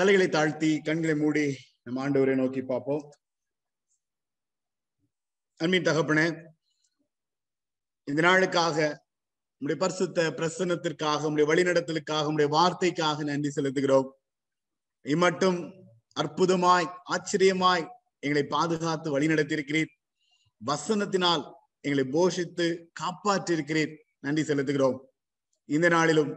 தலைகளை தாழ்த்தி கண்களை மூடி நம்ம ஆண்டவரை நோக்கி பார்ப்போம். அன்பின் தகப்பனே இந்த நாளுக்காக உங்களுடைய பரிசுத்த பிரசன்னத்திற்காக உடைய வழிநடத்தலுக்காக உடைய வார்த்தைக்காக நன்றி செலுத்துகிறோம். இம்மட்டும் அற்புதமாய் ஆச்சரியமாய் எங்களை பாதுகாத்து வழிநடத்தியிருக்கிறீர். வசனத்தினால் எங்களை போஷித்து காப்பாற்றியிருக்கிறீர். நன்றி செலுத்துகிறோம். இந்த நாளிலும்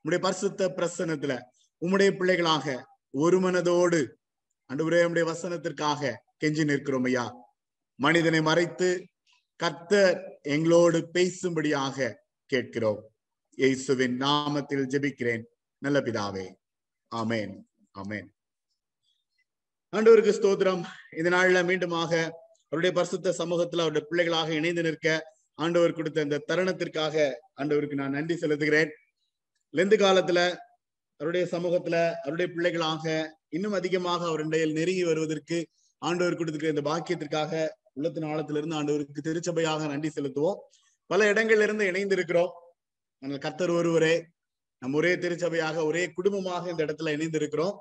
உங்களுடைய பரிசுத்த பிரசன்னத்துல உம்முடைய பிள்ளைகளாக ஒரு மனதோடு அன்றுவரே உடைய வசனத்திற்காக கெஞ்சி நிற்கிறோம் ஐயா. மனிதனை மறைத்து கர்த்தர் எங்களோடு பேசும்படியாக கேட்கிறோம். இயேசுவின் நாமத்தில் ஜெபிக்கிறேன். நல்ல பிதாவே. ஆமேன். ஆமேன். ஆண்டவருக்கு ஸ்தோத்திரம். இந்த நாள்ல மீண்டுமாக அவருடைய பரிசுத்த சமூகத்துல அவருடைய பிள்ளைகளாக இணைந்து நிற்க ஆண்டவர் கொடுத்த இந்த தருணத்திற்காக ஆண்டவருக்கு நான் நன்றி செலுத்துகிறேன். லெந்து காலத்துல அவருடைய சமூகத்துல அவருடைய பிள்ளைகளாக இன்னும் அதிகமாக அவருடைய நெருங்கி வருவதற்கு ஆண்டவர் கொடுத்துக்கிற இந்த பாக்கியத்திற்காக உள்ளத்தின் ஆழத்திலிருந்து ஆண்டவருக்கு திருச்சபையாக நன்றி செலுத்துவோம். பல இடங்கள்ல இருந்து இணைந்து இருக்கிறோம் ஆனால் கத்தர் ஒருவரே நம்ம ஒரே திருச்சபையாக ஒரே குடும்பமாக இந்த இடத்துல இணைந்திருக்கிறோம்.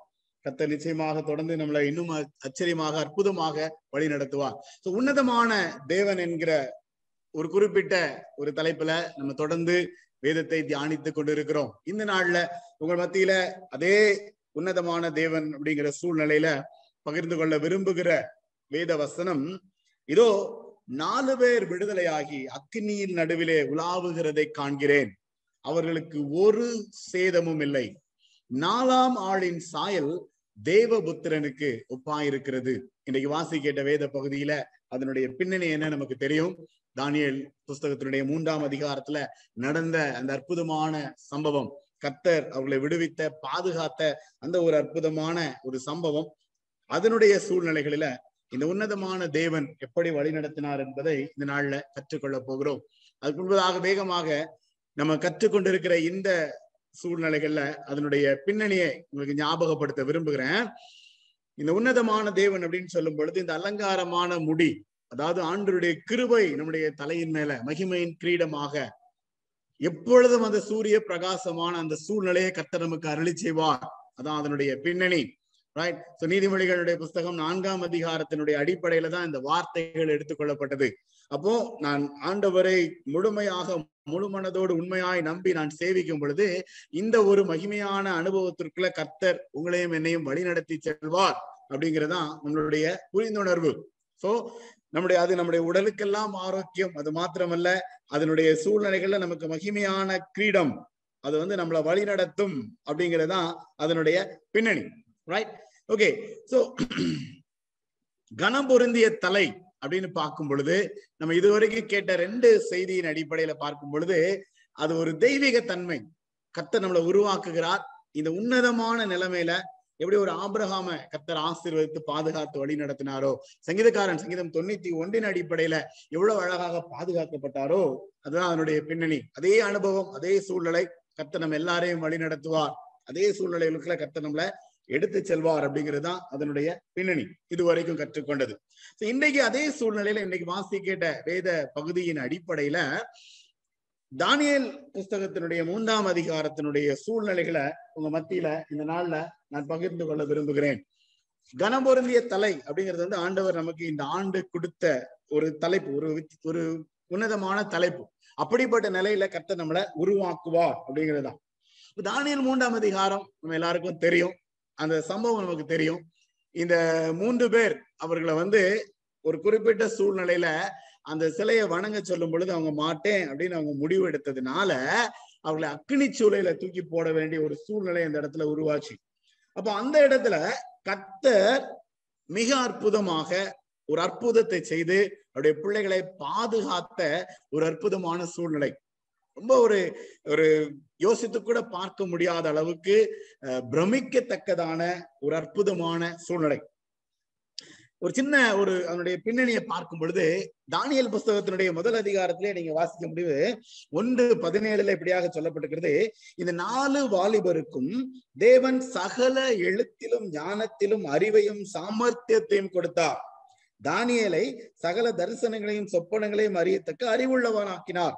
கத்தர் நிச்சயமாக தொடர்ந்து நம்மளை இன்னும் ஆச்சரியமாக அற்புதமாக வழி நடத்துவார். ஸோ உன்னதமான தேவன் என்கிற ஒரு குறிப்பிட்ட ஒரு தலைப்புல நம்ம தொடர்ந்து வேதத்தை தியானித்துக் கொண்டிருக்கிறோம். இந்த நாள்ல உங்கள் மத்தியில அதே உன்னதமான தேவன் அப்படிங்கிற சூழ்நிலையில பகிர்ந்து கொள்ள விரும்புகிற வேத வசனம் இதோ நாலு பேர் விடுதலையாகி அக்னியின் நடுவிலே உலாவுகிறதை காண்கிறேன். அவர்களுக்கு ஒரு சேதமும் இல்லை. நாலாம் ஆளின் சாயல் தேவபுத்திரனுக்கு ஒப்பாயிருக்கிறது. இன்றைக்கு வாசி கேட்ட வேத பகுதியில அதனுடைய பின்னணி என்ன நமக்கு தெரியும்? தானியல் புஸ்தகத்தினுடைய மூன்றாம் அதிகாரத்துல நடந்த அந்த அற்புதமான சம்பவம். கத்தர் அவர்களை விடுவித்த பாதுகாத்த அந்த ஒரு அற்புதமான ஒரு சம்பவம். அதனுடைய சூழ்நிலைகளில இந்த உன்னதமான தேவன் எப்படி வழி நடத்தினார் என்பதை இந்த நாள்ல கற்றுக்கொள்ள போகிறோம். அதுக்கு முன்பதாக வேகமாக நம்ம கற்றுக்கொண்டிருக்கிற இந்த சூழ்நிலைகள்ல அதனுடைய பின்னணியை உங்களுக்கு ஞாபகப்படுத்த விரும்புகிறேன். இந்த உன்னதமான தேவன் அப்படின்னு சொல்லும் பொழுது இந்த அலங்காரமான முடி அதாவது ஆண்டருடைய கிருபை நம்முடைய தலையின் மேல மகிமையின் கிரீடமாக எப்பொழுதும் அந்த சூரிய பிரகாசமான அந்த சூழ்நிலையை கர்த்தர் நமக்கு அருளி செய்வார். அதான் அதனுடைய பின்னணி. ரைட் சோ நீதிமொழிகளுடைய புஸ்தகம் நான்காம் அதிகாரத்தினுடைய அடிப்படையில தான் இந்த வார்த்தைகள் எடுத்துக்கொள்ளப்பட்டது அப்போ நான் ஆண்டவரை முழுமையாக முழு மனதோடு உண்மையாய் நம்பி நான் சேவிக்கும் பொழுது இந்த ஒரு மகிமையான அனுபவத்திற்குள்ள கர்த்தர் உங்களையும் என்னையும் வழிநடத்தி செல்வார் அப்படிங்கிறதான் நம்மளுடைய புரிந்துணர்வு. சோ நம்முடைய அது நம்முடைய உடலுக்கெல்லாம் ஆரோக்கியம். அது மாத்திரமல்ல அதனுடைய சூழ்நிலைகள்ல நமக்கு மகிமையான கிரீடம். அது வந்து நம்மளை வழி நடத்தும் அதனுடைய பின்னணி. ரைட் ஓகே சோ கனம் பொருந்திய தலை அப்படின்னு பார்க்கும் பொழுது நம்ம இதுவரைக்கும் கேட்ட ரெண்டு செய்தியின் அடிப்படையில பார்க்கும் பொழுது அது ஒரு தெய்வீக தன்மை கத்தர் நம்மளை உருவாக்குகிறார். இந்த உன்னதமான நிலைமையில எப்படி ஒரு ஆபிரகாம கத்தர் ஆசீர்வதித்து பாதுகாத்து வழி நடத்தினாரோ சங்கீதக்காரன் சங்கீதம் தொண்ணூத்தி ஒன்றின் அடிப்படையில எவ்வளவு அழகாக பாதுகாக்கப்பட்டாரோ அதுதான் அதனுடைய பின்னணி. அதே அனுபவம் அதே சூழ்நிலை கத்த நம்ம எல்லாரையும் வழி நடத்துவார் அதே சூழ்நிலைகளுக்குள்ள கத்த நம்மள எடுத்து செல்வார் அப்படிங்கிறது தான் அதனுடைய பின்னணி இதுவரைக்கும் கற்றுக்கொண்டது. இன்னைக்கு அதே சூழ்நிலையில இன்னைக்கு வாசி கேட்ட வேத பகுதியின் அடிப்படையில தானியல் புஸ்தகத்தினுடைய மூன்றாம் அதிகாரத்தினுடைய சூழ்நிலைகளை உங்க மத்தியில இந்த நாள்ல நான் பகிர்ந்து கொள்ள விரும்புகிறேன். கனபொருந்திய தலை அப்படிங்கிறது வந்து ஆண்டவர் நமக்கு இந்த ஆண்டு கொடுத்த ஒரு தலைப்பு ஒரு ஒரு உன்னதமான தலைப்பு. அப்படிப்பட்ட நிலையில கத்த நம்மளை உருவாக்குவார் அப்படிங்கிறதுதான் தானியல் மூன்றாம் அதிகாரம் நம்ம எல்லாருக்கும் தெரியும். அந்த சம்பவம் நமக்கு தெரியும். இந்த மூன்று பேர் அவர்களை வந்து ஒரு குறிப்பிட்ட சூழ்நிலையில அந்த சிலையை வணங்க சொல்லும் பொழுது அவங்க மாட்டேன் அப்படின்னு அவங்க முடிவு எடுத்ததுனால அவர்களை அக்னி சூளையில தூக்கி போட வேண்டிய ஒரு சூழ்நிலை அந்த இடத்துல உருவாச்சு. அப்போ அந்த இடத்துல கத்தர் மிக அற்புதமாக ஒரு அற்புதத்தை செய்து அவருடைய பிள்ளைகளை பாதுகாத்த ஒரு அற்புதமான சூழ்நிலை. ரொம்ப ஒரு ஒரு யோசித்து கூட பார்க்க முடியாத அளவுக்கு பிரமிக்கத்தக்கதான ஒரு அற்புதமான சூழ்நிலை. ஒரு சின்ன ஒரு அதனுடைய பின்னணியை பார்க்கும் பொழுது தானியல் புஸ்தகத்தினுடைய முதல் அதிகாரத்திலே நீங்க வாசிக்க முடிவு ஒன்று பதினேழுல இப்படியாக சொல்லப்பட்டிருக்கிறது. இந்த நாலு வாலிபருக்கும் தேவன் சகல எழுத்திலும் ஞானத்திலும் அறிவையும் சாமர்த்தியத்தையும் கொடுத்தார். தானியலை சகல தரிசனங்களையும் சொப்பனங்களையும் அறியத்தக்க அறிவுள்ளவனாக்கினார்.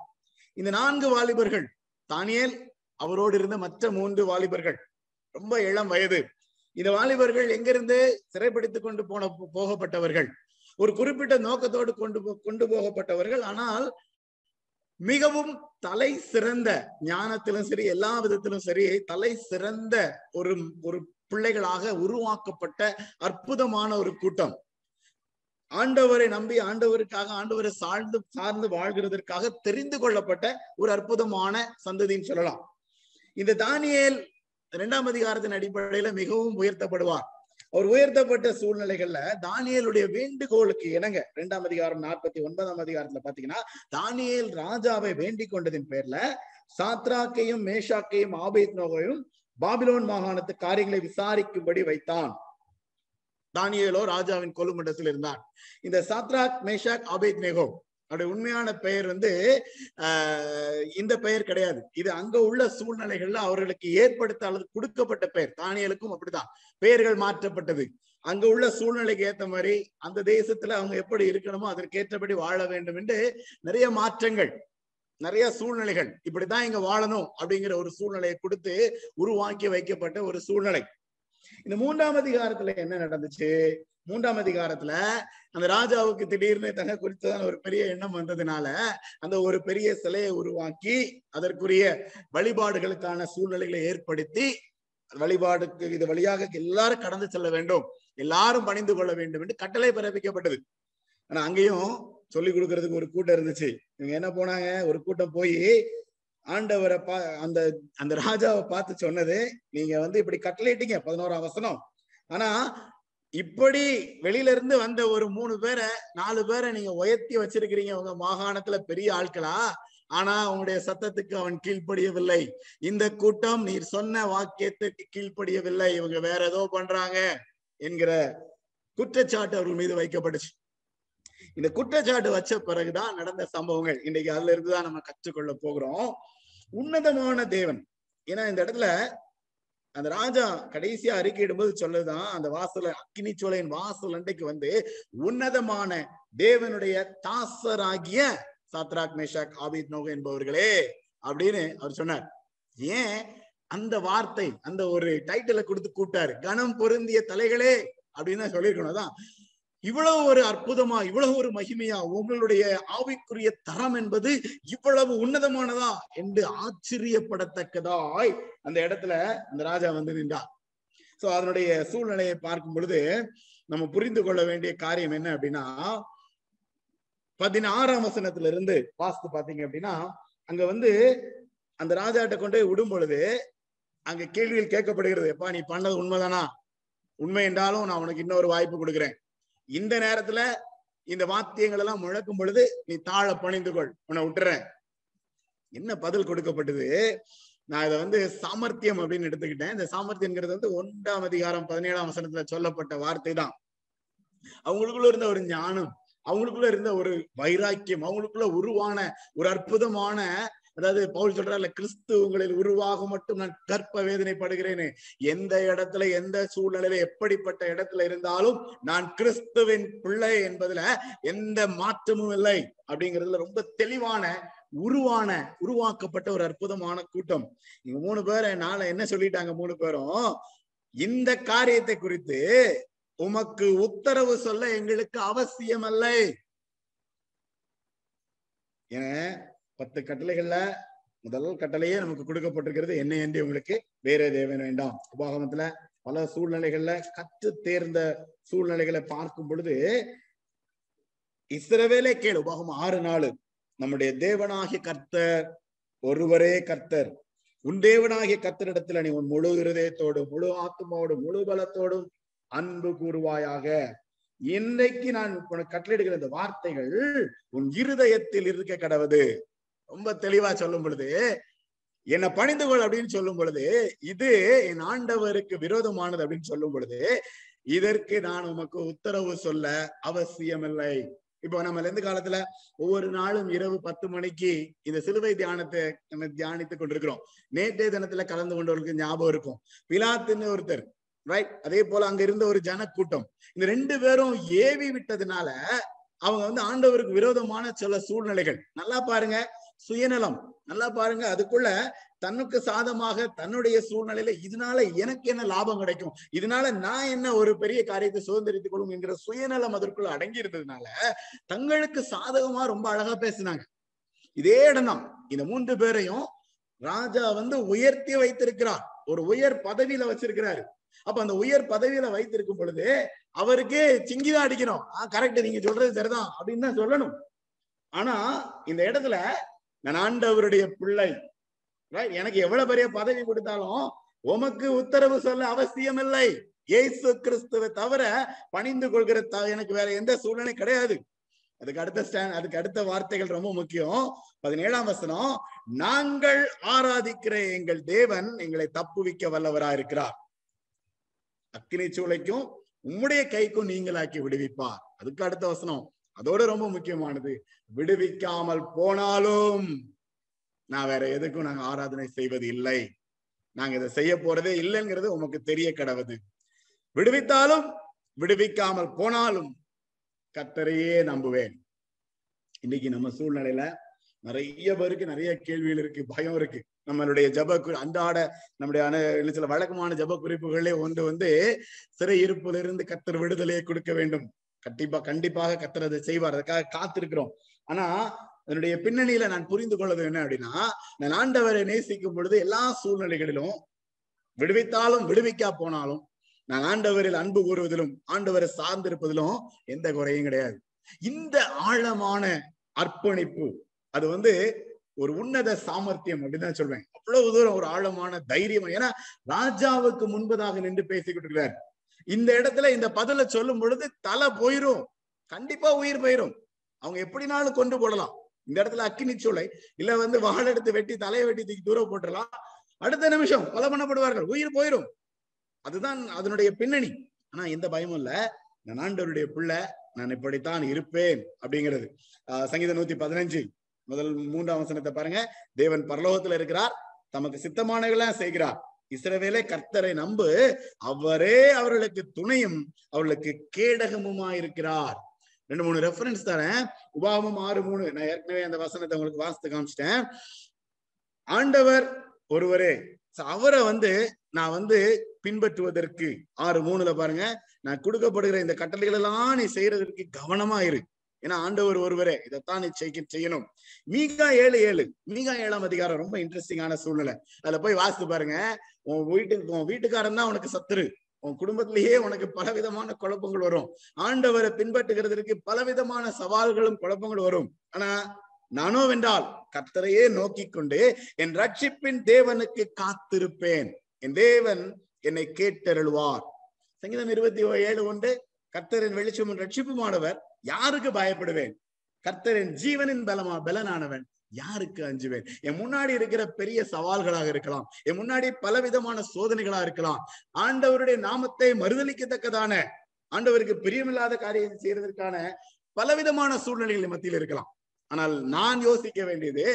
இந்த நான்கு வாலிபர்கள் தானியல் அவரோடு இருந்த மற்ற மூன்று வாலிபர்கள் ரொம்ப இளம் வயது. இந்த வாலிபர்கள் எங்கிருந்து சிறைப்பிடித்துக் கொண்டு போன போகப்பட்டவர்கள்? ஒரு குறிப்பிட்ட நோக்கத்தோடு கொண்டு போ- கொண்டு போகப்பட்டவர்கள். ஆனால் மிகவும் தலை சிறந்த ஞானத்திலும் சரி எல்லா விதத்திலும் சரி தலை சிறந்த ஒரு ஒரு பிள்ளைகளாக உருவாக்கப்பட்ட அற்புதமான ஒரு கூட்டம். ஆண்டவரை நம்பி ஆண்டவருக்காக ஆண்டவரை சார்ந்து சார்ந்து வாழ்கிறதற்காக தெரிந்து கொள்ளப்பட்ட ஒரு அற்புதமான சந்ததின்னு சொல்லலாம். இந்த தானியல் இரண்டாம் அதிகாரத்தின் அடிப்படையில மிகவும் உயர்த்தப்படுவார். அவர் உயர்த்தப்பட்ட சூழ்நிலைகள்ல தானியலுடைய வேண்டுகோளுக்கு இணங்க இரண்டாம் அதிகாரம் நாற்பத்தி ஒன்பதாம் அதிகாரத்துல பாத்தீங்கன்னா தானியேல் ராஜாவை வேண்டிக் கொண்டதின் பேர்ல சாத்ராக்கையும் மேஷாக்கையும் ஆபேத் நோகையும் பாபிலோன் மாகாணத்து காரியங்களை விசாரிக்கும்படி வைத்தான். தானியலோ ராஜாவின் கொலுமண்டத்தில் இருந்தான். இந்த சாத்ராக் மேஷாக் அபேத் நெகோ அவருடைய உண்மையான பெயர் வந்து ஆஹ் இந்த பெயர் கிடையாது. இது அங்க உள்ள சூழ்நிலைகள்ல அவர்களுக்கு ஏற்படுத்த அல்லது கொடுக்கப்பட்ட பெயர். தானியலுக்கும் அப்படிதான் பெயர்கள் மாற்றப்பட்டது. அங்க உள்ள சூழ்நிலைக்கு ஏத்த மாதிரி அந்த தேசத்துல அவங்க எப்படி இருக்கணுமோ அதற்கேற்றபடி வாழ வேண்டும் என்று நிறைய மாற்றங்கள் நிறைய சூழ்நிலைகள். இப்படிதான் இங்க வாழணும் அப்படிங்கிற ஒரு சூழ்நிலையை கொடுத்து உருவாக்கி வைக்கப்பட்ட ஒரு சூழ்நிலை. இந்த மூன்றாம் அதிகாரத்துல என்ன நடந்துச்சு? மூன்றாம் அதிகாரத்துல அந்த ராஜாவுக்கு திடீர்னு தங்க குறித்ததான ஒரு பெரிய எண்ணம் வந்ததுனால அந்த ஒரு பெரிய சிலையை உருவாக்கி அதற்குரிய வழிபாடுகளுக்கான சூழ்நிலைகளை ஏற்படுத்தி வழிபாடுக்கு இது வழியாக எல்லாரும் கடந்து செல்ல வேண்டும். எல்லாரும் பணிந்து கொள்ள வேண்டும் என்று கட்டளை பிறப்பிக்கப்பட்டது. ஆனா அங்கேயும் சொல்லி கொடுக்கறதுக்கு ஒரு கூட்டம் இருந்துச்சு. இவங்க என்ன போனாங்க? ஒரு கூட்டம் போய் ஆண்டவரை பா அந்த அந்த ராஜாவை பார்த்து சொன்னது நீங்க வந்து இப்படி கட்டளையிட்டீங்க பதினோராம் வசனம். ஆனா இப்படி வெளியில இருந்து வந்த ஒரு மூணு பேரை நாலு பேரை நீங்க உயர்த்தி வச்சிருக்கிறீங்க உங்க மாகாணத்துல பெரிய ஆட்களா? ஆனா உங்களுடைய சத்தத்துக்கு அவன் கீழ்ப்படியவில்லை. இந்த கூட்டம் நீர் சொன்ன வாக்கியத்துக்கு கீழ்ப்படியவில்லை. இவங்க வேற ஏதோ பண்றாங்க என்கிற குற்றச்சாட்டு அவர்கள் மீது வைக்கப்பட்டுச்சு. இந்த குற்றச்சாட்டு வச்ச பிறகுதான் நடந்த சம்பவங்கள். இன்னைக்கு அதுல இருந்துதான் நம்ம கற்றுக்கொள்ள போகிறோம். உன்னதமான தேவன். ஏன்னா இந்த இடத்துல அந்த ராஜா கடைசியா அறிக்கையிடும்போது சொல்லுதான் அந்த வாசல அக்கினி சோலையின் வாசல் அண்டைக்கு வந்து உன்னதமான தேவனுடைய தாசராகிய சாத்ராக் மேஷாக் ஆபித் நோக என்பவர்களே அப்படின்னு அவர் சொன்னார். ஏன்? அந்த வார்த்தை அந்த ஒரு டைட்டில கொடுத்து கூட்டாரு கணம் பொருந்திய தலைகளே அப்படின்னு தான் சொல்லியிருக்கணும். இவ்வளவு ஒரு அற்புதமா இவ்வளவு ஒரு மகிமையா உங்களுடைய ஆவிக்குரிய தரம் என்பது இவ்வளவு உன்னதமானதா என்று ஆச்சரியப்படத்தக்கதாய் அந்த இடத்துல அந்த ராஜா வந்து நின்றார். சோ அதனுடைய சூழ்நிலையை பார்க்கும் பொழுது நம்ம புரிந்து கொள்ள வேண்டிய காரியம் என்ன அப்படின்னா பதினாறாம் வசனத்துல இருந்து வாஸ்து பாத்தீங்க அப்படின்னா அங்க வந்து அந்த ராஜாட்ட கொண்டு போய் விடும் பொழுது அங்க கேள்விகள் கேட்கப்படுகிறது. எப்பா நீ பண்ணது உண்மைதானா? உண்மை என்றாலும் நான் உனக்கு இன்னொரு வாய்ப்பு கொடுக்குறேன். இந்த நேரத்துல இந்த வாத்தியங்கள் எல்லாம் முழக்கும் பொழுது நீ தாழ பணிந்து கொள். உன்னை விட்டுறேன். என்ன பதில் கொடுக்கப்பட்டது? நான் இதை வந்து சாமர்த்தியம் அப்படின்னு எடுத்துக்கிட்டேன். இந்த சாமர்த்தியம்ங்கிறது வந்து ஒன்றாம் அதிகாரம் பதினேழாம் வசனத்துல சொல்லப்பட்ட வார்த்தை தான் அவங்களுக்குள்ள இருந்த ஒரு ஞானம் அவங்களுக்குள்ள இருந்த ஒரு வைராக்கியம் அவங்களுக்குள்ள உருவான ஒரு அற்புதமான அதாவது பவுல் சொல்றாருல கிறிஸ்து உங்களில் உருவாக மட்டும் நான் கற்ப வேதனைப்படுகிறேனே. எந்த இடத்துல எந்த சூழ்நிலையில எப்படிப்பட்ட இடத்துல இருந்தாலும் நான் கிறிஸ்துவின் பிள்ளை என்பதுல எந்த மாற்றமும் இல்லை அப்படிங்கிறதுல ரொம்ப தெளிவான உருவான உருவாக்கப்பட்ட ஒரு அற்புதமான கூட்டம். இங்க மூணு பேரை நாளை என்ன சொல்லிட்டாங்க மூணு பேரும்? இந்த காரியத்தை குறித்து உமக்கு உத்தரவு சொல்ல எங்களுக்கு அவசியம் இல்லை என பத்து கட்டளைகள்ல முதல் கட்டளையே நமக்கு கொடுக்கப்பட்டிருக்கிறது. என்ன என்று உங்களுக்கு? வேற தேவன் வேண்டாம். உபாகமத்துல பல சூழ்நிலைகள்ல கற்று தேர்ந்த சூழ்நிலைகளை பார்க்கும் பொழுது இஸ்ரவேலே கேளு உபாகம் ஆறு நாலு. நம்முடைய தேவனாகிய கர்த்தர் ஒருவரே கர்த்தர். உன் தேவனாகிய கர்த்தரிடத்துல நீ உன் முழு இருதயத்தோடும் முழு ஆத்மாவோடும் முழு பலத்தோடும் அன்பு கூறுவாயாக. இன்றைக்கு நான் உனக்கு கட்டளையிடுகிற இந்த வார்த்தைகள் உன் இருதயத்தில் இருக்க கடவுது. ரொம்ப தெளிவா சொல்லும் பொழுது என்னை பணிந்து கொள் அப்படின்னு சொல்லும் பொழுது இது என் ஆண்டவருக்கு விரோதமானது அப்படின்னு சொல்லும் பொழுது இதற்கு நான் உமக்கு உத்தரவு சொல்ல அவசியமில்லை. இப்போ நம்ம எந்த காலத்துல ஒவ்வொரு நாளும் இரவு பத்து மணிக்கு இந்த சிலுவை தியானத்தை நம்ம தியானித்துக் கொண்டிருக்கிறோம். நேற்றைய தினத்துல கலந்து கொண்டவர்களுக்கு ஞாபகம் இருக்கும். பிலாத்துன்னு ஒருத்தர் ரைட் அதே போல அங்க இருந்த ஒரு ஜனக்கூட்டம். இந்த ரெண்டு பேரும் ஏவி விட்டதுனால அவங்க வந்து ஆண்டவருக்கு விரோதமான சில சூழ்நிலைகள். நல்லா பாருங்க. சுயநலம். நல்லா பாருங்க அதுக்குள்ள தன்னுக்கு சாதமாக தன்னுடைய சூழ்நிலையில இதனால எனக்கு என்ன லாபம் கிடைக்கும்? இதனால நான் என்ன ஒரு பெரிய காரியத்தை சுதந்திரித்துக் கொள்ளும் என்கிற சுயநலம் அதற்குள்ள அடங்கி இருந்ததுனால தங்களுக்கு சாதகமா ரொம்ப அழகா பேசினாங்க. இதே இடம்தான். இந்த மூன்று பேரையும் ராஜா வந்து உயர்த்தி வைத்திருக்கிறார். ஒரு உயர் பதவியில வச்சிருக்கிறாரு. அப்ப அந்த உயர் பதவியில வைத்திருக்கும் பொழுது அவருக்கு சிங்கிதான் அடிக்கணும். ஆஹ் கரெக்ட் நீங்க சொல்றது சரிதான் அப்படின்னு தான் சொல்லணும். ஆனா இந்த இடத்துல நான் ஆண்டவருடைய பிள்ளை. எனக்கு எவ்வளவு பெரிய பதவி கொடுத்தாலும் உமக்கு உத்தரவு சொல்ல அவசியம் இல்லை இயேசு கிறிஸ்துவை தவிர பணிந்து கொள்கிற த- எனக்கு வேற எந்த சூழ்நிலை கிடையாது. அதுக்கு அடுத்த ஸ்டாண்ட் அதுக்கு அடுத்த வார்த்தைகள் ரொம்ப முக்கியம். பதினேழாம் வசனம் நாங்கள் ஆராதிக்கிற எங்கள் தேவன் எங்களை தப்புவிக்க வல்லவரா இருக்கிறார். அக்னி சூளைக்கும் உம்முடைய கைக்கும் நீங்களாக்கி விடுவிப்பார். அதுக்கு அடுத்த வசனம் அதோட ரொம்ப முக்கியமானது விடுவிக்காமல் போனாலும் நான் வேற எதுக்கும் நாங்க ஆராதனை செய்வது இல்லை. நாங்க இதை செய்ய போறதே இல்லைங்கிறது உமக்கு தெரிய கடவுது. விடுவித்தாலும் விடுவிக்காமல் போனாலும் கத்தரையே நம்புவேன். இன்னைக்கு நம்ம சூழ்நிலையில நிறைய பேருக்கு நிறைய கேள்விகள் இருக்கு பயம் இருக்கு. நம்மளுடைய ஜப குறி அன்றாட நம்முடைய அன- சில வழக்கமான ஜப குறிப்புகளே ஒன்று வந்து சிறை இருப்பிலிருந்து கத்தர் விடுதலையை கொடுக்க வேண்டும். கண்டிப்பா கண்டிப்பாக கத்தர் அதை செய்வார். அதுக்காக காத்திருக்கிறோம். ஆனா அதனுடைய பின்னணியில நான் புரிந்து கொள்வது என்ன அப்படின்னா நான் ஆண்டவரை நேசிக்கும் பொழுது எல்லா சூழ்நிலைகளிலும் விடுவித்தாலும் விடுவிக்கா போனாலும் நான் ஆண்டவரில் அன்பு கூறுவதிலும் ஆண்டவரை சார்ந்திருப்பதிலும் எந்த குறையும் கிடையாது. இந்த ஆழமான அர்ப்பணிப்பு அது வந்து ஒரு உன்னத சாமர்த்தியம் அப்படின்னு தான் சொல்வேன். அவ்வளவு தூரம் ஒரு ஆழமான தைரியம். ஏன்னா ராஜாவுக்கு முன்பதாக நின்று பேசிக்கிட்டு இருக்கிறார். இந்த இடத்துல இந்த பதில சொல்லும் பொழுது தலை போயிரும். கண்டிப்பா உயிர் போயிரும். அவங்க எப்படினாலும் கொண்டு போடலாம். இந்த இடத்துல அக்கினி சூளை இல்ல வந்து வாழை எடுத்து வெட்டி தலையை வெட்டி தூக்கி தூரம் போட்டுடலாம். அடுத்த நிமிஷம் கொலை பண்ணப்படுவார்கள். உயிர் போயிரும். அதுதான் அதனுடைய பின்னணி. ஆனா எந்த பயமும் இல்ல. நான் ஆண்டவருடைய பிள்ளை நான் இப்படித்தான் இருப்பேன் அப்படிங்கிறது. ஆஹ் சங்கீதம் நூத்தி பதினஞ்சு. முதல் மூன்றாம் வசனத்தை பாருங்க. தேவன் பரலோகத்துல இருக்கிறார். தமக்கு சித்தமானவர்களா செய்கிறார். இஸ்ரவேலே கர்த்தரை நம்பு அவரே அவர்களுக்கு துணையும் அவர்களுக்கு கேடகமுமா இருக்கிறார் ரெண்டு மூணு ரெஃபரன்ஸ் தரேன். உபாவம் ஆறு மூணு. நான் ஏற்கனவே அந்த வசனத்தை உங்களுக்கு வாசித்து காமிச்சிட்டேன். ஆண்டவர் ஒருவரே. அவரை வந்து நான் வந்து பின்பற்றுவதற்கு ஆறு மூணுல பாருங்க. நான் கொடுக்கப்படுகிற இந்த கட்டளைகள் எல்லாம் நீ செய்யறதற்கு கவனமா இரு. ஏன்னா ஆண்டவர் ஒருவரே இதைத்தான் நீ செய்ய செய்யணும். மீகா ஏழு ஏழு. மீகா ஏழாம் அதிகாரம் ரொம்ப இன்ட்ரெஸ்டிங்கான சூழ்நிலை. அதுல போய் வாசித்து பாருங்க. உன் வீட்டுக்கு உன் வீட்டுக்காரன் தான் உனக்கு சத்துரு. உன் குடும்பத்திலேயே உனக்கு பலவிதமான குழப்பங்கள் வரும். ஆண்டவரை பின்பற்றுகிறதற்கு பலவிதமான சவால்களும் குழப்பங்களும் வரும். ஆனா நானோ வென்றால் கர்த்தரையே நோக்கி கொண்டு என் ரட்சிப்பின் தேவனுக்கு காத்திருப்பேன். என் தேவன் என்னை கேட்டருள்வார். சங்கீதம் இருபத்தி ஏழு ஒன்று. கர்த்தரின் வெளிச்சமும் ரட்சிப்புமானவர். யாருக்கு பயப்படுவேன்? கர்த்தரின் ஜீவனின் பலமா பலனானவன் யாருக்கு அஞ்சுவேன்? என் முன்னாடி இருக்கிற பெரிய சவால்களாக இருக்கலாம். என் முன்னாடி பலவிதமான சோதனைகளா இருக்கலாம். ஆண்டவருடைய நாமத்தை மறுதளிக்கத்தக்கதான ஆண்டவருக்கு பிரியமில்லாத காரியத்தை செய்யறதற்கான பலவிதமான சூழ்நிலைகள் மத்தியில் இருக்கலாம். ஆனால் நான் யோசிக்க வேண்டியது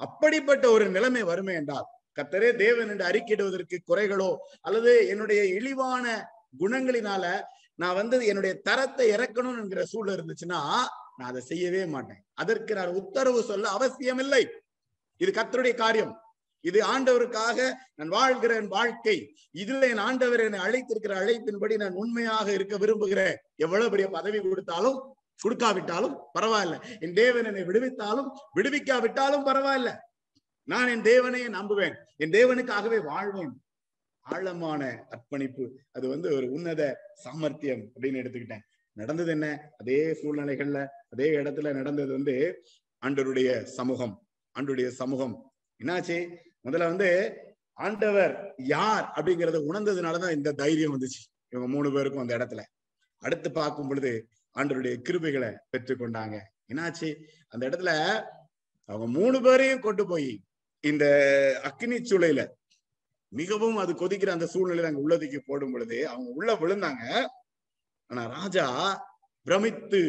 அப்படிப்பட்ட ஒரு நிலைமை வருமே என்றால் கர்த்தரே தேவன் என்று அறிக்கிடுவதற்கு குறைகளோ அல்லது என்னுடைய இழிவான குணங்களினால நான் வந்து என்னுடைய தரத்தை இறக்கணும் என்கிற சூழல் இருந்துச்சுன்னா நான் அதை செய்யவே மாட்டேன். அதற்கு நான் உத்தரவு சொல்ல அவசியம் இல்லை இது கத்தருடைய காரியம். இது ஆண்டவருக்காக நான் வாழ்கிற என் வாழ்க்கை. இதுல என் ஆண்டவர் என்னை அழைத்திருக்கிற அழைப்பின்படி நான் உண்மையாக இருக்க விரும்புகிறேன். எவ்வளவு பெரிய பதவி கொடுத்தாலும் கொடுக்காவிட்டாலும் பரவாயில்ல. என் தேவன் என்னை விடுவித்தாலும் விடுவிக்காவிட்டாலும் பரவாயில்ல. நான் என் தேவனையே நம்புவேன். என் தேவனுக்காகவே வாழ்வேன். ஆழமான அர்ப்பணிப்பு. அது வந்து ஒரு உன்னத சாமர்த்தியம் அப்படின்னு எடுத்துக்கிட்டேன். நடந்தது என்ன? அதே சூழ்நிலைகள்ல அதே இடத்துல நடந்தது வந்து ஆண்டருடைய சமூகம். ஆண்டுடைய சமூகம். என்னாச்சு? முதல்ல வந்து ஆண்டவர் யார் அப்படிங்கறத உணர்ந்ததுனாலதான் இந்த தைரியம் வந்துச்சு. இவங்க மூணு பேருக்கும் அந்த இடத்துல. அடுத்து பார்க்கும் பொழுது ஆண்டவருடைய கிருபைகளை பெற்றுக்கொண்டாங்க என்னாச்சு? அந்த இடத்துல அவங்க மூணு பேரையும் கொண்டு போய் இந்த அக்னி சூளையில மிகவும் அது கொதிக்கிற அந்த சூழ்நிலையில அங்க உள்ளதுக்கு போடும் பொழுது அவங்க உள்ள விழுந்தாங்க. ஆனா ராஜா பிரமித்து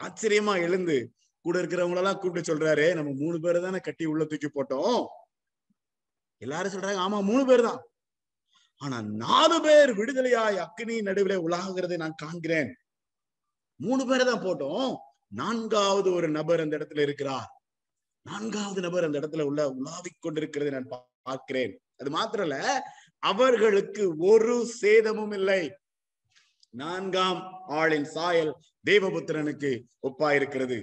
ஆச்சரியமா எழுந்து கூட இருக்கிறவங்களெல்லாம் கூப்பிட்டு சொல்றாரு நம்ம மூணு பேரை தானே கட்டி உள்ள தூக்கி போட்டோம். எல்லாரும் சொல்றாங்க ஆமா மூணு பேர் தான். ஆனா நாலு பேர் விடுதலையாய் அக்னி நடுவில் உலாகிறதை நான் காண்கிறேன். மூணு பேரை தான் போட்டோம். நான்காவது ஒரு நபர் அந்த இடத்துல இருக்கிறார். நான்காவது நபர் அந்த இடத்துல உள்ள உலாவிக் கொண்டிருக்கிறதை நான் பார்க்கிறேன். அது மாத்திரல்ல அவர்களுக்கு ஒரு சேதமும் இல்லை. நான்காம் ஆளின் சாயல் தேவபுத்திரனுக்கு ஒப்பா இருக்கிறது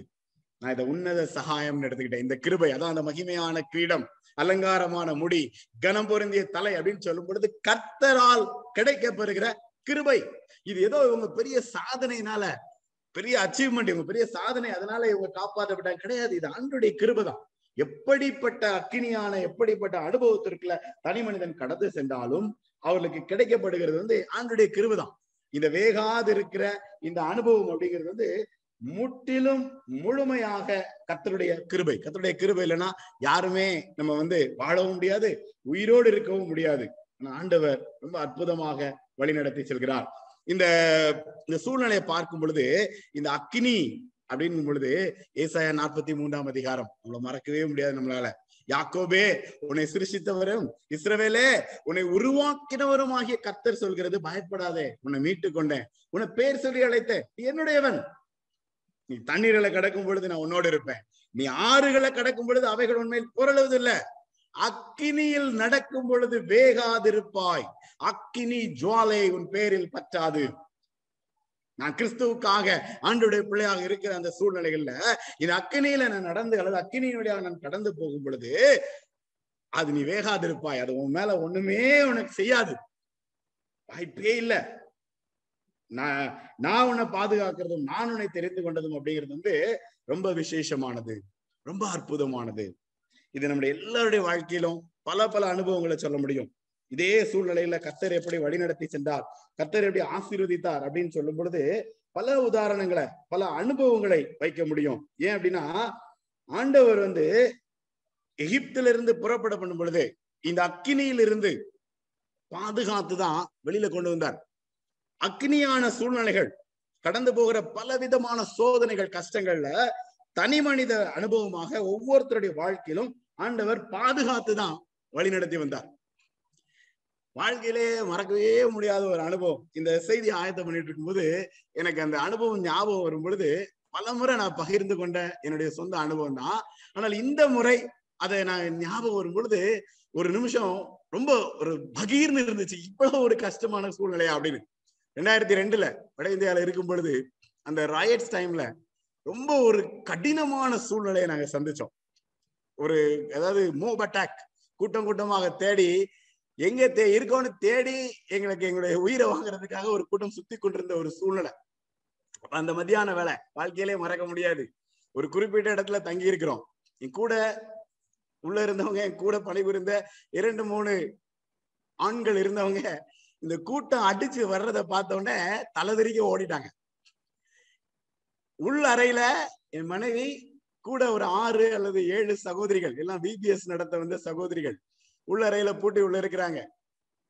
நான் இதை உன்னத சகாயம் எடுத்துக்கிட்டேன். இந்த கிருபை அதான் அந்த மகிமையான கிரீடம் அலங்காரமான முடி கனம் பொருந்திய தலை அப்படின்னு சொல்லும் பொழுது கத்தரால் கிடைக்கப்பெறுகிற கிருபை. இது ஏதோ இவங்க பெரிய சாதனைனால பெரிய அச்சீவ்மெண்ட் இவங்க பெரிய சாதனை அதனால இவங்க காப்பாற்றப்பட்டாங்க. கிடையாது இது ஆண்டுடைய கிருபை தான். எப்படிப்பட்ட அக்கினியான எப்படிப்பட்ட அனுபவத்திற்குள்ள தனி மனிதன் கடந்து சென்றாலும் அவர்களுக்கு கிடைக்கப்படுகிறது வந்து ஆண்டுடைய கிருவுதான் இந்த வேகாது இருக்கிற இந்த அனுபவம் அப்படிங்கிறது வந்து முற்றிலும் முழுமையாக கத்தருடைய கிருபை. கத்தருடைய கிருபை இல்லைன்னா யாருமே நம்ம வந்து வாழவும் முடியாது உயிரோடு இருக்கவும் முடியாது. ஆண்டவர் ரொம்ப அற்புதமாக வழிநடத்தி செல்கிறார். இந்த இந்த சூழ்நிலையை பார்க்கும் பொழுது இந்த அக்கினி அப்படின்னும் பொழுது ஏசாயா நாற்பத்தி மூன்றாம் அதிகாரம். அவ்வளவு மறக்கவே முடியாது நம்மளால. யாக்கோபே உன்னை சிருஷித்தவரும் இஸ்ரவேலே உன்னை உருவாக்கினவரும் ஆகிய கர்த்தர் சொல்கிறது பயப்படாதே உன்னை மீட்டு கொண்டேன். உன்னை பேர் சொல்லி அழைத்தேன். என்னுடையவன். நீ தண்ணீர்களை கடக்கும் பொழுது நான் உன்னோடு இருப்பேன். நீ ஆறுகளை கடக்கும் பொழுது அவைகள் உண்மையில் புரளுவதில்லை. அக்கினியில் நடக்கும் பொழுது வேகாதிருப்பாய். அக்கினி ஜுவாலை உன் பேரில் பற்றாது. நான் கிறிஸ்துவுக்காக ஆண்டுடைய பிள்ளையாக இருக்கிற அந்த சூழ்நிலைகள்ல இந்த அக்கினியில நான் நடந்து அல்லது அக்கினியினுடைய நான் கடந்து போகும் பொழுது அது நீ வேகாதிருப்பாய். அது உன் மேல ஒண்ணுமே உனக்கு செய்யாது. வாய்ப்பே இல்லை. நான் நான் உன்னை பாதுகாக்கிறதும் நான் உன்னை தெரிந்து கொண்டதும் அப்படிங்கிறது வந்து ரொம்ப விசேஷமானது ரொம்ப அற்புதமானது. இது நம்முடைய எல்லாருடைய வாழ்க்கையிலும் பல பல அனுபவங்களை சொல்ல முடியும். இதே சூழ்நிலையில கத்தர் எப்படி வழிநடத்தி சென்றார்? கத்தர் எப்படி ஆசீர்வதித்தார்? அப்படின்னு சொல்லும் பொழுது பல உதாரணங்களை பல அனுபவங்களை வைக்க முடியும். ஏன் அப்படின்னா ஆண்டவர் வந்து எகிப்திலிருந்து புறப்பட பண்ணும் பொழுது இந்த அக்கினியிலிருந்து பாதுகாத்து தான் வெளியில கொண்டு வந்தார். அக்னியான சூழ்நிலைகள் கடந்து போகிற பல விதமான சோதனைகள் கஷ்டங்கள்ல தனி மனித அனுபவமாக ஒவ்வொருத்தருடைய வாழ்க்கையிலும் ஆண்டவர் பாதுகாத்து தான் வழிநடத்தி வந்தார். வாழ்க்கையிலே மறக்கவே முடியாத ஒரு அனுபவம். இந்த செய்தி ஆயத்தம் பண்ணிட்டு இருக்கும்போது எனக்கு அந்த அனுபவம் ஞாபகம் வரும் பொழுது பல முறை நான் பகிர்ந்து கொண்ட என்னுடைய சொந்த அனுபவம் தான். ஆனால் இந்த முறை அதை நான் ஞாபகம் வரும் பொழுது ஒரு நிமிஷம் ரொம்ப ஒரு பகீர்னு இருந்துச்சு. இவ்வளவு ஒரு கஷ்டமான சூழ்நிலையா அப்படின்னு. ரெண்டாயிரத்தி ரெண்டுல வட இந்தியாவில இருக்கும் பொழுது அந்த ராயட்ஸ் டைம்ல ரொம்ப ஒரு கடினமான சூழ்நிலையை நாங்க சந்திச்சோம். ஒரு அதாவது மூவ் அட்டாக் கூட்டம் கூட்டமாக தேடி எங்க தே இருக்கோன்னு தேடி எங்களுக்கு எங்களுடைய உயிரை வாங்குறதுக்காக ஒரு கூட்டம் சுத்தி கொண்டிருந்த ஒரு சூழ்நிலை. அந்த மத்தியான வேலை வாழ்க்கையிலே மறக்க முடியாது. ஒரு குறிப்பிட்ட இடத்துல தங்கி இருக்கிறோம் என் கூட உள்ள இருந்தவங்க என் கூட பணிபுரிந்த இரண்டு மூணு ஆண்கள் இருந்தவங்க இந்த கூட்டம் அடிச்சு வர்றத பார்த்த உடனே ஓடிட்டாங்க. உள்ள அறையில என் மனைவி கூட ஒரு ஆறு அல்லது ஏழு சகோதரிகள் எல்லாம் பிபிஎஸ் நடத்த வந்த சகோதரிகள் உள்ள அறையில பூட்டி உள்ள இருக்கிறாங்க.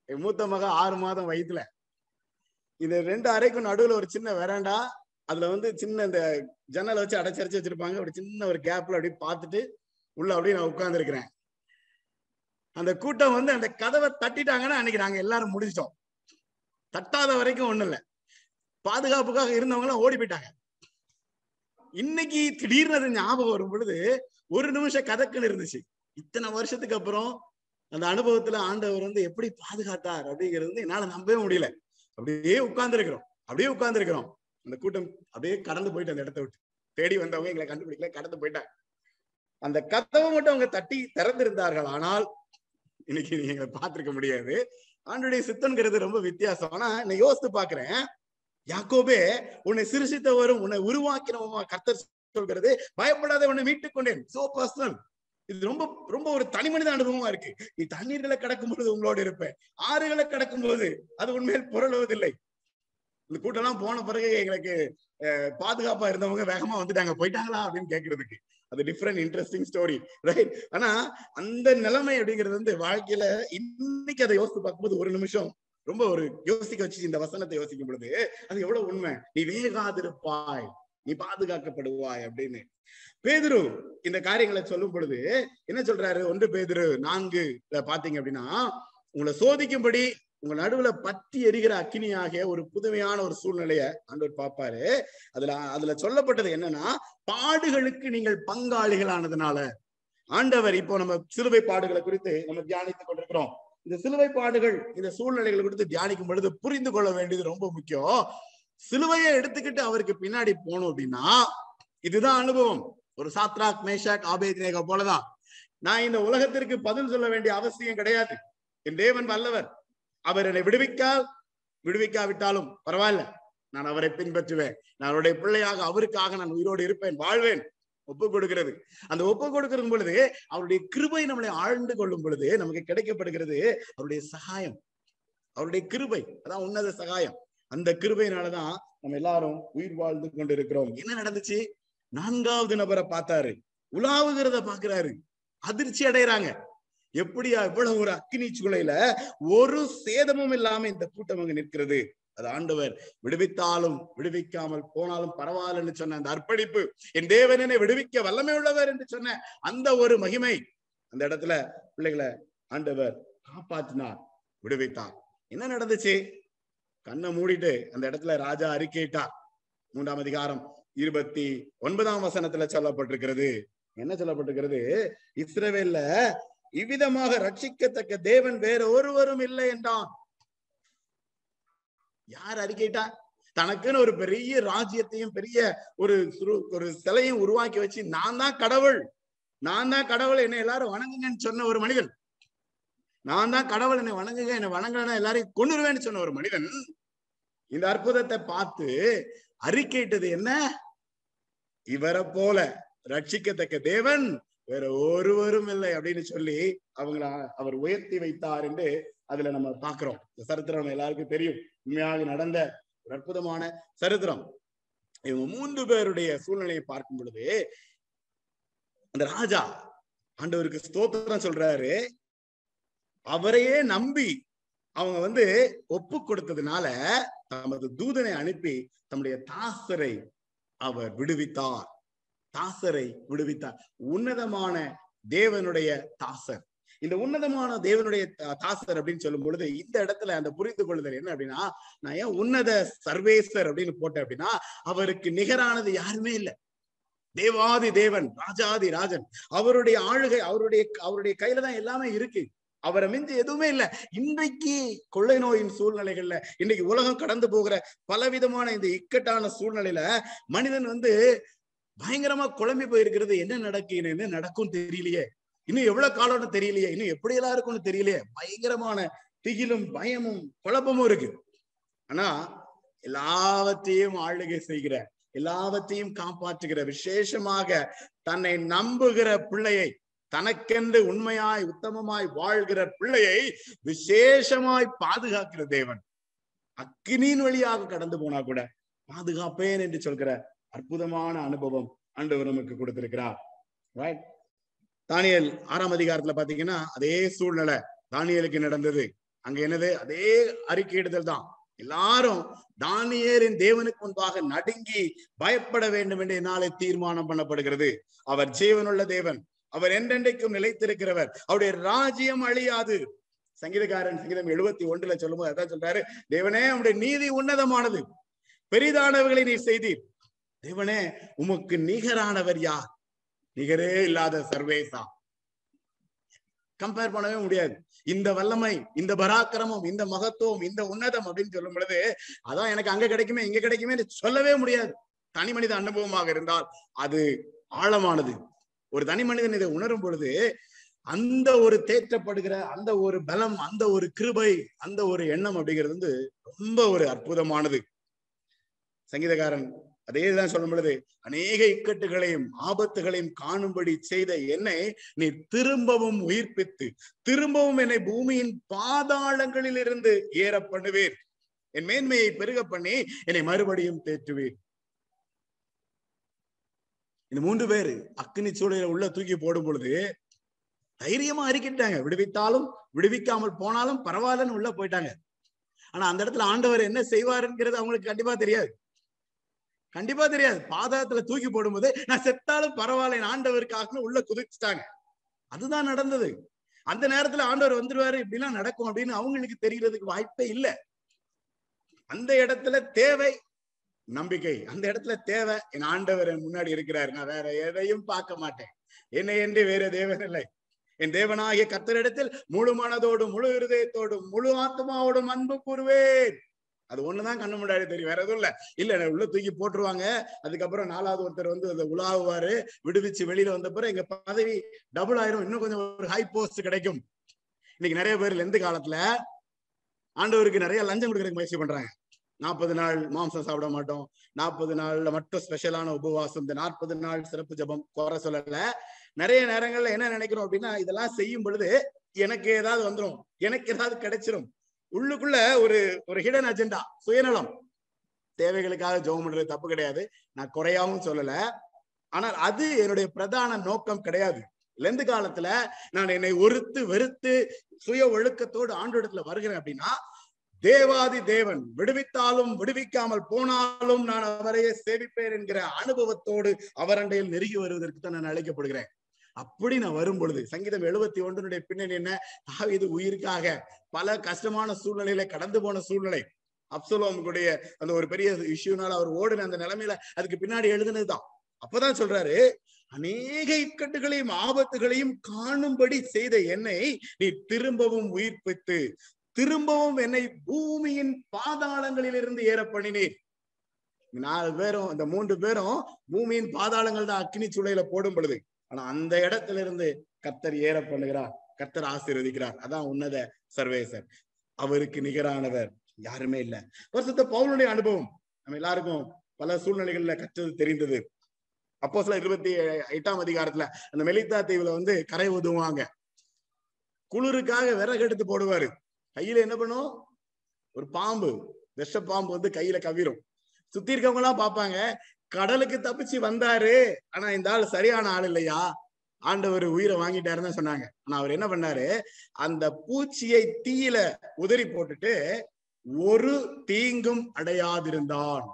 என் மூத்த மக ஆறு மாதம் வயிற்றுல இந்த ரெண்டு அறைக்கும் நடுவுல ஒரு சின்ன வெராண்டா அதுல வந்து சின்ன இந்த ஜன்னலை வச்சு அடைச்சரிச்சு வச்சிருப்பாங்க. ஒரு சின்ன ஒரு கேப்ல அப்படியே பார்த்துட்டு உள்ள அப்படியே நான் உட்கார்ந்து இருக்கிறேன் அந்த கூட்டம் வந்து அந்த கதவை தட்டிட்டாங்கன்னா அன்னைக்கு நாங்க எல்லாரும் முடிச்சிட்டோம் தட்டாத வரைக்கும் ஒண்ணும் இல்ல. பாதுகாப்புக்காக இருந்தவங்க எல்லாம் ஓடி போயிட்டாங்க. இன்னைக்கு திடீர்னு அது ஞாபகம் வரும் பொழுது ஒரு நிமிஷம் கதக்குன்னு இருந்துச்சு. இத்தனை வருஷத்துக்கு அப்புறம் அந்த அனுபவத்துல ஆண்டவர் வந்து எப்படி பாதுகாத்தார் அப்படிங்கிறது வந்து என்னால நம்பவே முடியல. அப்படியே உட்கார்ந்து இருக்கிறோம் அப்படியே உட்கார்ந்துருக்கிறோம். அந்த கூட்டம் அப்படியே கடந்து போயிட்டு அந்த இடத்த விட்டு. தேடி வந்தவங்க எங்களை கண்டுபிடிக்கல கடந்து போயிட்டாங்க. அந்த கதவை மட்டும் அவங்க தட்டி திறந்திருந்தார்கள். ஆனால் இன்னைக்கு நீங்க எங்களை பார்த்திருக்க முடியாது. ஆண்டுடைய சித்தன்கிறது ரொம்ப வித்தியாசம். ஆனா நான் யோசித்து பாக்குறேன் யாக்கோபே உன்னை சிருஷித்தவரும் உன்னை உருவாக்கினவமா கர்த்தர் சொல்கிறது பயப்படாத உன்னை மீட்டுக் கொண்டேன் சோ பர்சனல் இது ரொம்ப ரொம்ப ஒரு தனி மனித அனுபவமா இருக்கு. நீ தண்ணீர்களை கடக்கும் பொழுது உங்களோட இருப்பேன் ஆறுகளை கடக்கும் போது அது உண்மையில் புரளுவதில்லை. இந்த கூட்டம் போன பிறகு எங்களுக்கு பாதுகாப்பா இருந்தவங்க வேகமா வந்துட்டாங்க. போயிட்டாங்களா அப்படின்னு கேக்குறதுக்கு. அது டிஃப்ரெண்ட் இன்ட்ரெஸ்டிங் ஸ்டோரி ரைட் ஆனா அந்த நிலைமை அப்படிங்கிறது வந்து வாழ்க்கையில இன்னைக்கு அதை யோசித்து பார்க்கும்போது ஒரு நிமிஷம் ரொம்ப ஒரு யோசிக்க வச்சு இந்த வசனத்தை யோசிக்கும் பொழுது அது எவ்வளவு உண்மை. நீ வேகாதிருப்பாய் நீ பாதுகாக்கப்படுவாய் அப்படின்னு. பேதுரு இந்த காரியங்களை சொல்லும் பொழுது என்ன சொல்றாரு? ஒன்று பேதுரு நான்கு பாத்தீங்க அப்படின்னா உங்களை சோதிக்கும்படி உங்க நடுவுல பத்தி எரிகிற அக்கினி ஒரு புதுமையான ஒரு சூழ்நிலைய ஆண்டவர் பார்ப்பாரு. அதுல அதுல சொல்லப்பட்டது என்னன்னா பாடுகளுக்கு நீங்கள் பங்காளிகளானதுனால. ஆண்டவர் இப்போ நம்ம சிலுவை பாடுகளை குறித்து நம்ம தியானித்துக் கொண்டிருக்கிறோம். இந்த சிலுவை பாடுகள் இந்த சூழ்நிலைகள் குறித்து தியானிக்கும் பொழுது புரிந்து கொள்ள வேண்டியது ரொம்ப முக்கியம். சிலுவையை எடுத்துக்கிட்டு அவருக்கு பின்னாடி போனோம் அப்படின்னா இதுதான் அனுபவம். ஒரு சாத்ராக் மேஷாக் ஆபேத்னேகா போலதான். நான் இந்த உலகத்திற்கு பதில் சொல்ல வேண்டிய அவசியம் கிடையாது. என் தேவன் வல்லவர். அவர் என்னை விடுவிக்கால் விடுவிக்காவிட்டாலும் பரவாயில்ல. நான் அவரை பின்பற்றுவேன். நான் அவருடைய பிள்ளையாக அவருக்காக நான் உயிரோடு இருப்பேன் வாழ்வேன். ஒப்பு கொடுக்கிறது. அந்த ஒப்பு கொடுக்கிறது பொழுது அவருடைய கிருபை நம்மளை ஆழ்ந்து கொள்ளும் பொழுது நமக்கு கிடைக்கப்படுகிறது அவருடைய சகாயம். அவருடைய கிருபை அதான் உன்னத சகாயம். அந்த கிருபையினாலதான் நம்ம எல்லாரும் உயிர் வாழ்ந்து கொண்டு இருக்கிறோம் என்ன நடந்துச்சு? நான்காவது நபரை பார்த்தாரு. உலாவுகிறத பாக்குறாரு அதிர்ச்சி அடைறாங்க எப்படியா இவ்வளவு ஒரு அக்னி சுளையில ஒரு சேதமும் இல்லாம இந்த கூட்டம் அங்க நிற்கிறது. அது ஆண்டவர் விடுவித்தாலும் விடுவிக்காமல் போனாலும் பரவாயில்லன்னு சொன்ன அந்த அர்ப்பணிப்பு என் தேவனனை விடுவிக்க வல்லமை உள்ளவர் என்று சொன்ன அந்த ஒரு மகிமை அந்த இடத்துல பிள்ளைகளை ஆண்டவர் காப்பாற்றினார் விடுவித்தார். என்ன நடந்துச்சு? கண்ணை மூடிட்டு அந்த இடத்துல ராஜா அறிக்கையிட்டார். மூன்றாம் அதிகாரம் இருபத்தி ஒன்பதாம் வசனத்துல சொல்லப்பட்டிருக்கிறது. என்ன சொல்லப்பட்டிருக்கிறது? இஸ்ரவேல்ல இவ்விதமாக ரட்சிக்கத்தக்க தேவன் வேற ஒருவரும் இல்லை என்றான். யார் அறிக்கைட்டா தனக்குன்னு ஒரு பெரிய ராஜ்யத்தையும் பெரிய ஒரு ஒரு சிலையும் உருவாக்கி வச்சு நான் தான் கடவுள். நான் தான் கடவுள் என்ன எல்லாரும் வணங்குங்கன்னு சொன்ன ஒரு மனிதன். நான் தான் கடவுள் என்னை வணங்குங்க என்னை வணங்கலன்னா எல்லாரையும் கொண்டுருவேன்னு சொன்ன ஒரு மனிதன் இந்த அற்புதத்தை பார்த்து அறிக்கையிட்டது என்ன? இவரை போல ரட்சிக்கத்தக்க தேவன் வேற ஒருவரும் இல்லை அப்படின்னு சொல்லி அவங்கள அவர் உயர்த்தி வைத்தார் என்று அதுல நம்ம பாக்குறோம் இந்த சரித்திரம் எல்லாருக்கும் தெரியும். உண்மையாக நடந்த ஒரு அற்புதமான சரித்திரம். இவங்க மூன்று பேருடைய சூழ்நிலையை பார்க்கும் பொழுது அந்த ராஜா ஆண்டவருக்கு ஸ்தோத்திரம் சொல்றாரு. அவரையே நம்பி அவங்க வந்து ஒப்பு கொடுத்ததுனால தமது தூதனை அனுப்பி தம்முடைய தாசரை அவர் விடுவித்தார். தாசரை விடுவித்தார். உன்னதமான தேவனுடைய தாசர். இந்த உன்னதமான தேவனுடைய தாசர் அப்படின்னு சொல்லும் பொழுது இந்த இடத்துல அந்த புரிந்து கொள்ளுதல் என்ன அப்படின்னா நான் ஏன் உன்னத சர்வேசர் அப்படின்னு போட்டேன் அப்படின்னா அவருக்கு நிகரானது யாருமே இல்லை. தேவாதி தேவன் ராஜாதி ராஜன். அவருடைய ஆளுகை அவருடைய அவருடைய கையில தான் எல்லாமே இருக்கு. அவரை மிஞ்சி எதுவுமே இல்லை. இன்றைக்கு கொள்ளை நோயின் சூழ்நிலைகள்ல இன்னைக்கு உலகம் கடந்து போகிற பலவிதமான இந்த இக்கட்டான சூழ்நிலையில மனிதன் வந்து பயங்கரமா குழம்பி போயிருக்கிறது. என்ன நடக்கு? என்ன நடக்கும் தெரியலையே. இன்னும் எவ்வளவு காலம்னு தெரியலையே. இன்னும் எப்படி எல்லாம் இருக்கும்னு தெரியலையே. பயங்கரமான திகிலும் பயமும் குழப்பமும் இருக்கு. ஆனா எல்லாவற்றையும் ஆளுகை செய்கிற எல்லாவற்றையும் காப்பாற்றுகிற விசேஷமாக தன்னை நம்புகிற பிள்ளையை தனக்கென்று உண்மையாய் உத்தமமாய் வாழ்கிற பிள்ளையை விசேஷமாய் பாதுகாக்கிற தேவன். அக்கினியின் வழியாக கடந்து போனா கூட பாதுகாப்பேன் என்று சொல்கிற அற்புதமான அனுபவம் ஆண்டவர் நமக்கு கொடுத்திருக்கிறார். ரைட் தானியல் ஆறாம் அதிகாரத்துல பாத்தீங்கன்னா அதே சூழ்நிலை தானியலுக்கு நடந்தது. அங்க என்னது? அதே அறிக்கையிடுதல் தான். எல்லாரும் தானியரின் தேவனுக்கு முன்பாக நடுங்கி பயப்பட வேண்டும் என்று என்னாலே தீர்மானம் பண்ணப்படுகிறது. அவர் ஜீவனுள்ள தேவன். அவர் என்றென்றைக்கும் நிலைத்திருக்கிறவர். அவருடைய ராஜ்யம் அழியாது. சங்கீதக்காரன் சங்கீதம் எழுபத்தி ஒன்றுல சொல்லும்போது அதான் சொல்றாரு தேவனே அவருடைய நீதி உன்னதமானது. பெரிதானவர்களை நீ செய்தீர். தேவனே உமக்கு நிகரானவர் யார்? நிகரே இல்லாத சர்வேசா. கம்பேர் பண்ணவே முடியாது. இந்த வல்லமை இந்த பராக்கிரமம் இந்த மகத்துவம் இந்த உன்னதம் அப்படின்னு சொல்லும் பொழுது அதான் எனக்கு அங்க கிடைக்குமே இங்க கிடைக்குமே சொல்லவே முடியாது. தனி மனித அனுபவமாக இருந்தால் அது ஆழமானது. ஒரு தனி மனிதன் இதை உணரும் பொழுது அந்த ஒரு தேற்றப்படுகிற அந்த ஒரு பலம் அந்த ஒரு கிருபை அந்த ஒரு எண்ணம் அப்படிங்கிறது வந்து ரொம்ப ஒரு அற்புதமானது. சங்கீதக்காரன் அதேதான் சொல்லும் பொழுது அநேக இக்கட்டுகளையும் ஆபத்துகளையும் காணும்படி செய்த என்னை நீ திரும்பவும் உயிர்ப்பித்து திரும்பவும் என்னை பூமியின் பாதாளங்களில் இருந்து ஏற பண்ணுவேன் என் மேன்மையை பெருக பண்ணி என்னை மறுபடியும் தேற்றுவேன் இந்த மூன்று பேரு அக்னி சூழல உள்ள தூக்கி போடும் பொழுது தைரியமா அறிக்கிட்டாங்க. விடுவித்தாலும் விடுவிக்காமல் போனாலும் பரவாயில்லன்னு உள்ள போயிட்டாங்க. ஆனா அந்த இடத்துல ஆண்டவர் என்ன செய்வாருங்கிறது அவங்களுக்கு கண்டிப்பா தெரியாது. கண்டிப்பா தெரியாது. பாதகத்துல தூக்கி போடும்போது நான் செத்தாலும் பரவாயில்ல ஆண்டவருக்காக உள்ள குதிச்சுட்டாங்க. அதுதான் நடந்தது. அந்த நேரத்துல ஆண்டவர் வந்துருவாரு இப்படிலாம் நடக்கும் அப்படின்னு அவங்களுக்கு தெரியறதுக்கு வாய்ப்பே இல்லை. அந்த இடத்துல தேவை நம்பிக்கை. அந்த இடத்துல தேவை என் ஆண்டவர் முன்னாடி இருக்கிறார். நான் வேற எதையும் பார்க்க மாட்டேன். என்னை என்று வேற தேவன் இல்லை. என் தேவனாகிய கத்தரிடத்தில் முழு மனதோடும் முழு இருதயத்தோடும் முழு ஆத்மாவோடும் அன்பு கூறுவேன். அது ஒண்ணுதான் கண்ணு முன்னாடி தெரியும். வேற எதுவும் இல்ல. இல்ல உள்ள தூக்கி போட்டுருவாங்க. அதுக்கப்புறம் நாலாவது ஒருத்தர் வந்து அந்த உலாவுவாரு. விடுவிச்சு வெளியில வந்த பிறகு எங்க பதவி டபுள் ஆயிரும். இன்னும் கொஞ்சம் ஒரு ஹை போஸ்ட் கிடைக்கும். இன்னைக்கு நிறைய பேர் எந்த காலத்துல ஆண்டவருக்கு நிறைய லஞ்சம் கொடுக்கறதுக்கு முயற்சி பண்றாங்க. நாற்பது நாள் மாம்சம் சாப்பிட மாட்டோம். நாற்பது நாள்ல மட்டும் ஸ்பெஷலான உபவாசம். இந்த நாற்பது நாள் சிறப்பு ஜெபம் குறை சொல்லல. நிறைய நேரங்கள்ல என்ன நினைக்கிறோம் அப்படின்னா இதெல்லாம் செய்யும் பொழுது எனக்கு ஏதாவது வந்துடும் எனக்கு ஏதாவது கிடைச்சிரும். உள்ளுக்குள்ள ஒரு ஒரு ஹிடன் அஜெண்டா சுயநலம். தேவைகளுக்காக ஜெபம் பண்றது தப்பு கிடையாது. நான் குறையாவும் சொல்லல. ஆனால் அது என்னுடைய பிரதான நோக்கம் கிடையாது. லெந்து காலத்துல நான் என்னை ஒருத்து வெறுத்து சுய ஒழுக்கத்தோடு ஆண்டோடத்துல வருகிறேன் அப்படின்னா தேவாதி தேவன் விடுவித்தாலும் விடுவிக்காமல் போனாலும் நான் அவரையே சேவிப்பேன் என்கிற அனுபவத்தோடு அவரண்டையில் நெருங்கி வருவதற்கு தான் நான் அழைக்கப்படுகிறேன். அப்படி நான் வரும் பொழுது சங்கீதம் எழுபத்தி ஒன்றினுடைய பின்னணி என்ன? தாவீது உயிருக்காக பல கஷ்டமான சூழ்நிலையில கடந்து போன சூழ்நிலை. அப்சலோமுடைய அந்த ஒரு பெரிய இஷ்யூனால அவர் ஓடின அந்த நிலைமையில அதுக்கு பின்னாடி எழுதுனதுதான். அப்பதான் சொல்றாரு அநேக இக்கட்டுகளையும் ஆபத்துகளையும் காணும்படி செய்த என்னை நீ திரும்பவும் உயிர்ப்பித்து திரும்பவும் என்னை பூமியின் பாதாளங்களிலிருந்து ஏற பண்ணினீர் நாலு பேரும் இந்த மூன்று பேரும் பூமியின் பாதாளங்கள் தான் அக்னி சுளையில போடும் பொழுது. ஆனா அந்த இடத்துல இருந்து கத்தர் ஏற பண்ணுகிறார் கத்தர் ஆசீர்வதிக்கிறார். அதான் உன்னத சர்வேசர். அவருக்கு நிகரானவர் யாருமே இல்ல. வருஷத்த பவுனுடைய அனுபவம். நம்ம எல்லாருக்கும் பல சூழ்நிலைகள்ல கற்றது தெரிந்தது. அப்போ சில இருபத்தி எட்டாம் அதிகாரத்துல அந்த மெலித்தா தீவுல வந்து கரை உதுவாங்க குளிருக்காக விறகு எடுத்து போடுவாரு. கையில என்ன பண்ணும்? ஒரு பாம்பு. விஷ பாம்பு வந்து கையில கவிரும். சுத்தி இருக்கவங்க எல்லாம் பாப்பாங்க கடலுக்கு தப்பிச்சு வந்தாரு ஆனா இந்த ஆள் சரியான ஆள் இல்லையா? ஆண்டவர் உயிரை வாங்கிட்டாருன்னு சொன்னாங்க. ஆனா அவர் என்ன பண்ணாரு? அந்த பூச்சியை தீயில உதறி போட்டுட்டு ஒரு தீங்கும் அடையாதிருந்தான்.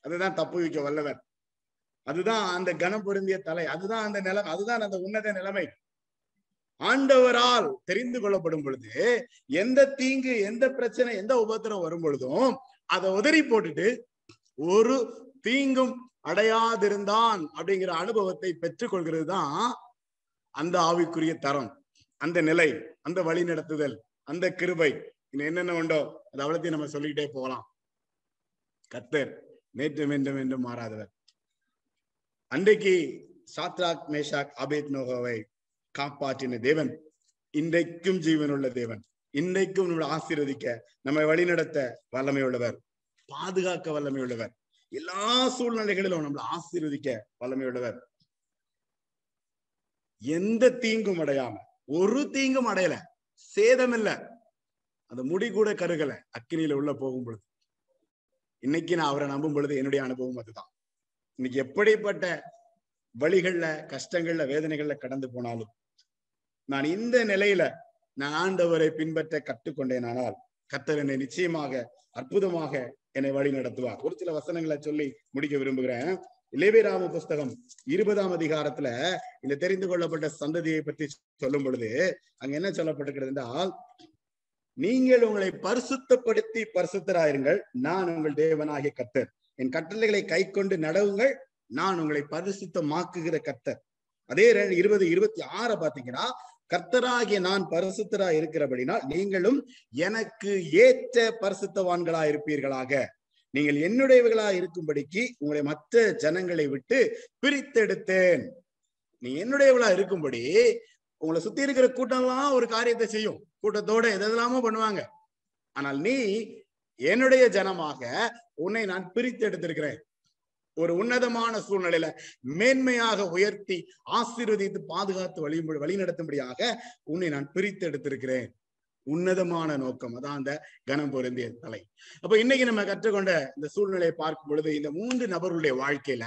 அதுதான் தப்பு வைக்க வல்லவர். அதுதான் அந்த கனம் பொருந்திய தலை. அதுதான் அந்த நிலைமை. அதுதான் அந்த உன்னத நிலைமை. ஆண்டவரால் தெரிந்து கொள்ளப்படும் பொழுது எந்த தீங்கு எந்த பிரச்சனை எந்த உபத்திரம் வரும் பொழுதும் அதை உதறி போட்டுட்டு ஒரு தீங்கும் அடையாதிருந்தான் அப்படிங்கிற அனுபவத்தை பெற்றுக்கொள்கிறது தான் அந்த ஆவிக்குரிய தரம் அந்த நிலை அந்த வழி நடத்துதல் அந்த கிருபை. இன்னும் என்னென்ன உண்டோ அது அவ்வளத்தையும் நம்ம சொல்லிக்கிட்டே போகலாம். கத்தர் நேற்று மீண்டும் மீண்டும் மாறாதவர். அன்றைக்கு சாத்ராக் மேஷாக் அபேத் நோகோவை காப்பாற்றின தேவன். இன்றைக்கும் ஜீவனுள்ள தேவன். இன்றைக்கும் நம்மளை ஆசீர்வதிக்க நம்மை வழிநடத்த வல்லமை உள்ளவர் பாதுகாக்க வல்லமை உள்ளவர் எல்லா சூழ்நிலைகளிலும் நம்மளை ஆசீர்வதிக்க வல்லமை உள்ளவர் எந்த தீங்கும் அடையாம ஒரு தீங்கும் அடையல சேதம் இல்ல அந்த முடி கூட கருகல அக்கினியில உள்ள போகும் பொழுது. இன்னைக்கு நான் அவரை நம்பும் பொழுது என்னுடைய அனுபவம் அதுதான். இன்னைக்கு எப்படிப்பட்ட வழிகள்ல கஷ்டங்கள்ல வேதனைகள்ல கடந்து போனாலும் நான் இந்த நிலையில நான் ஆண்டவரை பின்பற்ற கற்றுக்கொண்டேன் ஆனால் கத்தர் என்னை நிச்சயமாக அற்புதமாக என்னை வழி நடத்துவார். ஒரு சில வசனங்களை சொல்லி முடிக்க விரும்புகிறேன். இளைவேராம புஸ்தகம் இருபதாம் அதிகாரத்துல இந்த தெரிந்து கொள்ளப்பட்ட சந்ததியை பற்றி சொல்லும் பொழுது அங்க என்ன சொல்லப்பட்டிருக்கிறது என்றால் நீங்கள் உங்களை பரிசுத்தப்படுத்தி பரிசுத்தராயிருங்கள். நான் உங்கள் தேவனாகிய கத்தர் என் கட்டளைகளை கை கொண்டு நடவுங்கள். நான் உங்களை பரிசுத்தமாக்குகிற கத்தர் அதே இருபது இருபத்தி ஆற பாத்தீங்கன்னா கர்த்தராகிய நான் பரிசுத்தரா இருக்கிறபடினால் நீங்களும் எனக்கு ஏற்ற பரிசுத்தவான்களா இருப்பீர்களாக. நீங்கள் என்னுடையவர்களா இருக்கும்படிக்கு உங்களை மற்ற ஜனங்களை விட்டு பிரித்தெடுத்தேன். நீ என்னுடையவளா இருக்கும்படி உங்களை சுத்தி இருக்கிற கூட்டம்லாம் ஒரு காரியத்தை செய்யும். கூட்டத்தோட எதெல்லாமோ பண்ணுவாங்க. ஆனால் நீ என்னுடைய ஜனமாக உன்னை நான் பிரித்து எடுத்திருக்கிறேன் ஒரு உன்னதமான சூழ்நிலையில மேன்மையாக உயர்த்தி ஆசீர்வதித்து பாதுகாத்து வழி வழி நடத்தும்படியாக உன்னை நான் பிரித்து எடுத்திருக்கிறேன் உன்னதமான நோக்கம். அதான் அந்த கனம் பொருந்திய தலை. அப்ப இன்னைக்கு நம்ம கற்றுக்கொண்ட இந்த சூழ்நிலையை பார்க்கும் பொழுது இந்த மூன்று நபர்களுடைய வாழ்க்கையில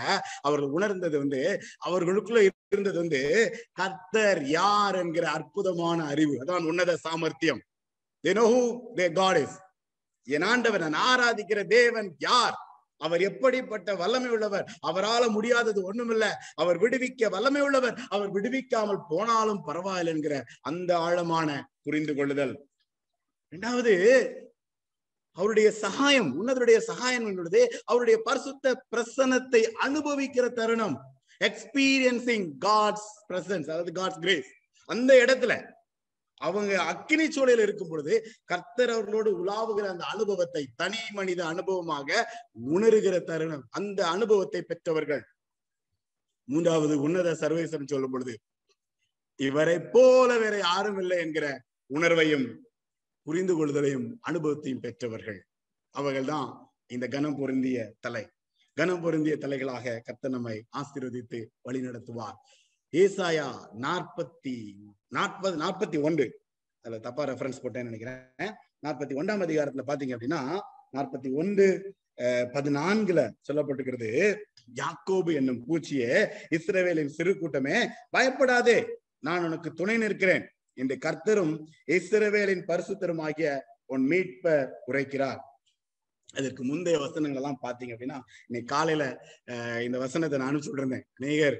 அவர்கள் உணர்ந்தது வந்து அவர்களுக்குள்ள இருந்தது வந்து கர்த்தர் யார் என்கிற அற்புதமான அறிவு. அதான் உன்னத சாமர்த்தியம். என் ஆண்டவர் நான் ஆராதிக்கிற தேவன் யார்? அவர் எப்படிப்பட்ட வல்லமை உள்ளவர் அவரால முடியாதது ஒண்ணுமில்ல. அவர் விடுவிக்க வல்லமை உள்ளவர் அவர் விடுவிக்காமல் போனாலும் பரவாயில்லை என்கிற அந்த ஆழமான புரிந்து கொள்ளுதல் இரண்டாவது அவருடைய சகாயம் உன்னதருடைய சகாயம் என்பது அவருடைய பரிசுத்த பிரசனத்தை அனுபவிக்கிற தருணம். எக்ஸ்பீரியன்சிங் காட்ஸ் பிரசன்ஸ் அதாவது காட்ஸ் கிரேஸ் அந்த இடத்துல அவங்க அக்கினி சூழலில் இருக்கும் பொழுது கர்த்தர் அவர்களோடு உலாவுகிற அந்த அனுபவத்தை தனி மனித அனுபவமாக உணர்கிற தருணம். அந்த அனுபவத்தை பெற்றவர்கள். மூன்றாவது உன்னத சர்வேசம் சொல்லும் பொழுது இவரை போல வேற யாரும் இல்லை என்கிற உணர்வையும் புரிந்து கொள்தலையும் அனுபவத்தையும் பெற்றவர்கள். அவர்கள்தான் இந்த கனம் பொருந்திய தலை. கனம் பொருந்திய தலைகளாக கர்த்த நம்மை ஆசீர்வதித்து வழி நடத்துவார் ஏசாயா நாற்பத்தி நாற்பது நாற்பத்தி ஒன்று. அதுல தப்பா ரெஃபரன்ஸ் போட்டேன்னு நினைக்கிறேன். நாற்பத்தி ஒன்றாம் அதிகாரத்துல பாத்தீங்க அப்படின்னா நாற்பத்தி ஒன்று அஹ், பதினான்குல சொல்லப்பட்டிருக்கிறது யாக்கோபு என்னும் பூச்சியே இஸ்ரவேலின் சிறு கூட்டமே பயப்படாதே நான் உனக்கு துணை நிற்கிறேன் என்று கர்த்தரும் இஸ்ரவேலின் பரிசுத்தரும் ஆகிய உன் மீட்ப உரைக்கிறார். அதற்கு முந்தைய வசனங்கள் எல்லாம் பாத்தீங்க அப்படின்னா இன்னைக்கு காலையில அஹ், இந்த வசனத்தை நான் சொல்றேன் விட்டுருந்தேன் நேயர்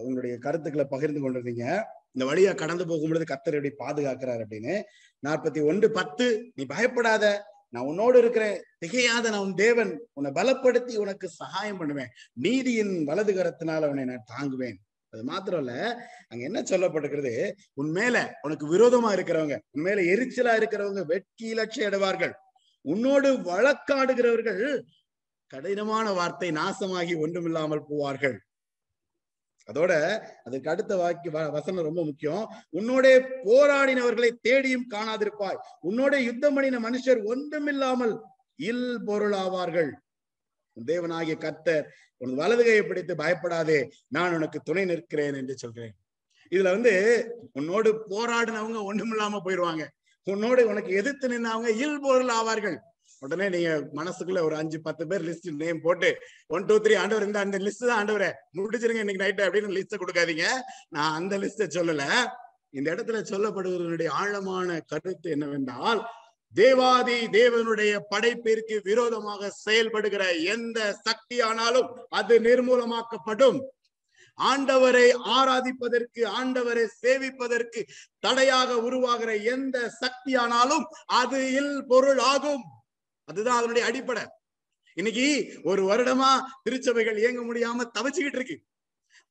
உங்களுடைய கருத்துக்களை பகிர்ந்து கொண்டிருந்தீங்க. இந்த வழியா கடந்து போகும்பொழுது கத்தர் எப்படி பாதுகாக்கிறார் அப்படின்னு. நாற்பத்தி ஒன்று பத்து நீ பயப்படாத. நான் உன்னோடு இருக்கிறேன். திகையாத நான் உன் தேவன். உன்னை பலப்படுத்தி உனக்கு சகாயம் பண்ணுவேன். நீதியின் வலது கரத்தினால் அவனை நான் தாங்குவேன். அது மாத்திரம் இல்ல அங்க என்ன சொல்லப்பட்டிருக்கிறது? உன் மேல உனக்கு விரோதமா இருக்கிறவங்க உன் மேல எரிச்சலா இருக்கிறவங்க வெட்கி லட்சிய அடைவார்கள் உன்னோடு வழக்காடுகிறவர்கள் கடினமான வார்த்தை நாசமாகி ஒன்றுமில்லாமல் போவார்கள். அதோட அதுக்கு அடுத்த வாக்கிய வ- வசனம் ரொம்ப முக்கியம். உன்னோட போராடினவர்களை தேடியும் காணாதிருப்பாய். உன்னோட யுத்தம் பண்ணின மனுஷர் ஒன்றுமில்லாமல் இல் பொருளாவார்கள் தேவனாகிய கர்த்தர் உனது வலதுகையை பிடித்து பயப்படாதே. நான் உனக்கு துணை நிற்கிறேன் என்று சொல்கிறேன். இதுல வந்து உன்னோடு போராடினவங்க ஒண்ணுமில்லாம போயிடுவாங்க உன்னோடு உனக்கு எதிர்த்து நின்னவங்க இல் பொருள் ஆவார்கள் உடனே நீங்க மனசுக்குள்ள ஒரு அஞ்சு பத்து பேர் லிஸ்ட் நேம் போட்டு ஒன் டூ த்ரீ ஆண்டவர் இந்த அந்த லிஸ்ட் தான் ஆண்டவரை. முடிச்சிருங்க இன்னைக்கு நைட்டு அப்படின்னு லிஸ்ட கொடுக்காதீங்க. நான் அந்த லிஸ்ட சொல்லல. இந்த இடத்துல சொல்லப்படுவதனுடைய ஆழமான கருத்து என்னவென்றால் தேவாதி தேவனுடைய படைப்பிற்கு விரோதமாக செயல்படுகிற எந்த சக்தியானாலும் அது நிர்மூலமாக்கப்படும். ஆண்டவரை ஆராதிப்பதற்கு ஆண்டவரை சேவிப்பதற்கு தடையாக உருவாகிற எந்த சக்தியானாலும் அது இல் பொருள் ஆகும் அதுதான் அதனுடைய அடிப்படை. இன்னைக்கு ஒரு வருடமா திருச்சபைகள் இயங்க முடியாம தவிச்சுக்கிட்டு இருக்கு.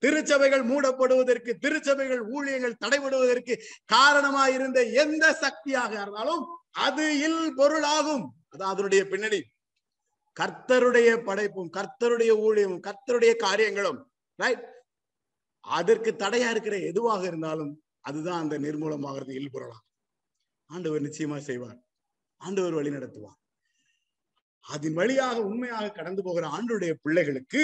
திருச்சபைகள் மூடப்படுவதற்கு திருச்சபைகள் ஊழியங்கள் தடைபடுவதற்கு காரணமா இருந்த எந்த சக்தியாக இருந்தாலும் அது இல் பொருளாகும். அதான் அதனுடைய பின்னணி. கர்த்தருடைய படைப்பும் கர்த்தருடைய ஊழியமும் கர்த்தருடைய காரியங்களும் ரைட் அதற்கு தடையா இருக்கிற எதுவாக இருந்தாலும் அதுதான் அந்த நிர்மூலமாகிறது இல் பொருளாகும். ஆண்டவர் நிச்சயமா செய்வார். ஆண்டவர் வழி நடத்துவார். அதன் வழியாக உண்மையாக கடந்து போகிற ஆண்டுடைய பிள்ளைகளுக்கு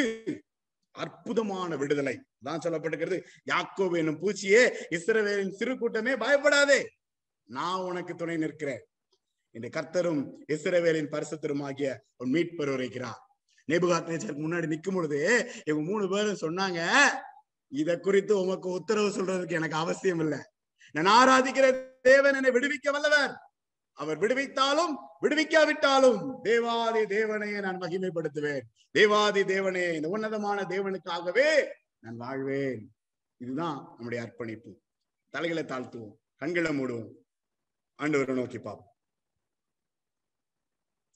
அற்புதமான விடுதலை. தான் சொல்லப்பட்டிருக்கிறது. யாக்கோபு என்னும் பூச்சியே இஸ்ரவேலின் சிறு கூட்டமே பயப்படாதே. நான் உனக்கு துணை நிற்கிறேன். இந்த கர்த்தரும் இஸ்ரவேலின் பரிசுத்தருமாகிய உன் மீட்பர் உரைக்கிறார். நேபுகாத்நேச்சருக்கு முன்னாடி நிற்கும் பொழுது இவங்க மூணு பேரும் சொன்னாங்க இத குறித்து உமக்கு உத்தரவு சொல்றதுக்கு எனக்கு அவசியம் இல்லை நான் ஆராதிக்கிற தேவன் என்னை விடுவிக்க வல்லவர். அவர் விடுவித்தாலும் விடுவிக்காவிட்டாலும் தேவாதி தேவனையே நான் மகிமைப்படுத்துவேன். தேவாதி தேவனே இந்த உன்னதமான தேவனுக்காகவே நான் வாழ்வேன். இதுதான் நம்முடைய அர்ப்பணிப்பு. தலைகளை தாழ்த்துவோம் கண்களை மூடுவோம். ஆண்டவரை நோக்கி பார்ப்போம்.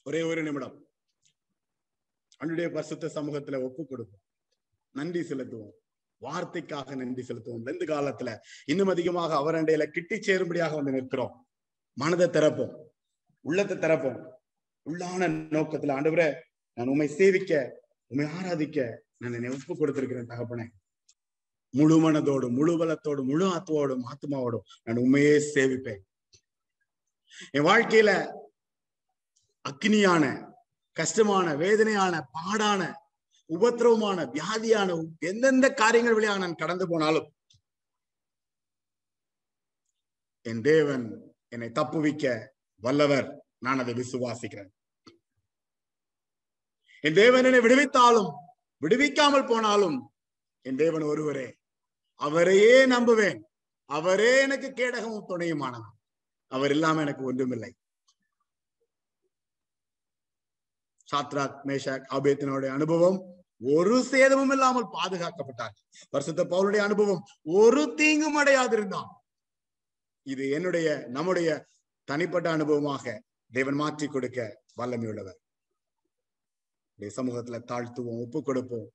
ஒரே ஒரு நிமிடம். அன்றைய பரிசுத்த சமூகத்துல ஒப்பு கொடுப்போம். நன்றி செலுத்துவோம். வார்த்தைக்காக நன்றி செலுத்துவோம். இந்த காலத்துல இன்னும் அதிகமாக அவரண்டையில கிட்டி சேரும்படியாக வந்து நிற்கிறோம். மனதை திறப்போம். உள்ளத்தை திறப்போம். உள்ளான நோக்கத்துல ஆண்டவரே நான் உண்மை சேவிக்க உண்மை ஆராதிக்க நான் என்னை ஒப்பு கொடுத்திருக்கிறேன் தகப்பனே. முழு மனதோடும் முழு பலத்தோடும் முழு ஆத்மாவோடும் ஆத்மாவோடும் நான் உண்மையே சேவிப்பேன். என் வாழ்க்கையில அக்னியான கஷ்டமான வேதனையான பாடான உபத்திரவமான வியாதியான எந்தெந்த காரியங்கள் வழியாக நான் கடந்து போனாலும் என் தேவன் என்னை தப்புவிக்க வல்லவர் நான் அதை விசுவாசிக்கிறேன். என் தேவன் என்னை விடுவித்தாலும் விடுவிக்காமல் போனாலும் என் தேவன் ஒருவரே அவரையே நம்புவேன். அவரே எனக்கு கேடகமும் துணையுமானவர். அவர் இல்லாம எனக்கு ஒன்றுமில்லை. சாத்ராக் மேஷாக் ஆபேத்தினுடைய அனுபவம் ஒரு சேதமும் இல்லாமல் பாதுகாக்கப்பட்டார் வருஷத்த பவுலுடைய அனுபவம் ஒரு தீங்கும் அடையாதிருந்தான். இது என்னுடைய நம்முடைய தனிப்பட்ட அனுபவமாக தேவன் மாற்றி கொடுக்க வல்லமையுள்ளவர். சமூகத்துல தாழ்த்துவோம் ஒப்பு கொடுப்போம்.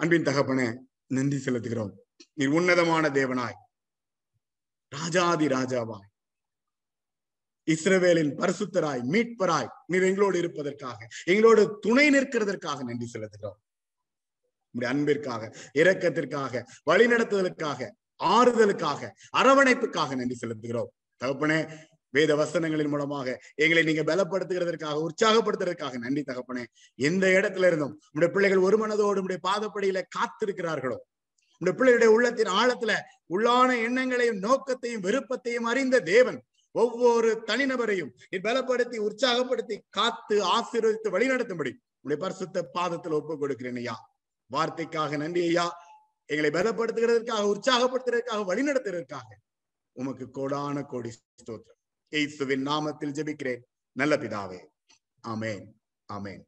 அன்பின் தகப்பன நன்றி செலுத்துகிறோம். நீர் உன்னதமான தேவனாய் ராஜாதி ராஜாவாய் இஸ்ரவேலின் பரிசுத்தராய் மீட்பராய் நீர் எங்களோடு இருப்பதற்காக எங்களோடு துணை நிற்கிறதற்காக நன்றி செலுத்துகிறோம். அன்பிற்காக இரக்கத்திற்காக வழிநடத்துதலுக்காக ஆறுதலுக்காக அரவணைப்புக்காக நன்றி செலுத்துகிறோம். தகப்பனே வேத வசனங்களின் மூலமாக எங்களை நீங்க பலப்படுத்துகிறதற்காக உற்சாகப்படுத்துறதுக்காக நன்றி தகப்பனே. எந்த இடத்துல இருந்தும் உடைய பிள்ளைகள் ஒரு மனதோடு உடைய பாதப்படியில காத்திருக்கிறார்களோ உடைய பிள்ளைகளுடைய உள்ளத்தின் ஆழத்துல உள்ளான எண்ணங்களையும் நோக்கத்தையும் விருப்பத்தையும் அறிந்த தேவன் ஒவ்வொரு தனிநபரையும் நீ பலப்படுத்தி உற்சாகப்படுத்தி காத்து ஆசீர்வதித்து வழிநடத்தும்படி உடைய பரிசுத்த பாதத்தில் ஒப்பு கொடுக்கிறேன் ஐயா. வார்த்தைக்காக நன்றி ஐயா. எங்களை பலப்படுத்துகிறதற்காக உற்சாகப்படுத்துறதுக்காக வழிநடத்துறதுக்காக உமக்கு கோடான கோடி ஸ்தோத்திரம். எய்சுவின் நாமத்தில் ஜெபிக்கிறேன். நல்ல பிதாவே. ஆமென். ஆமென்.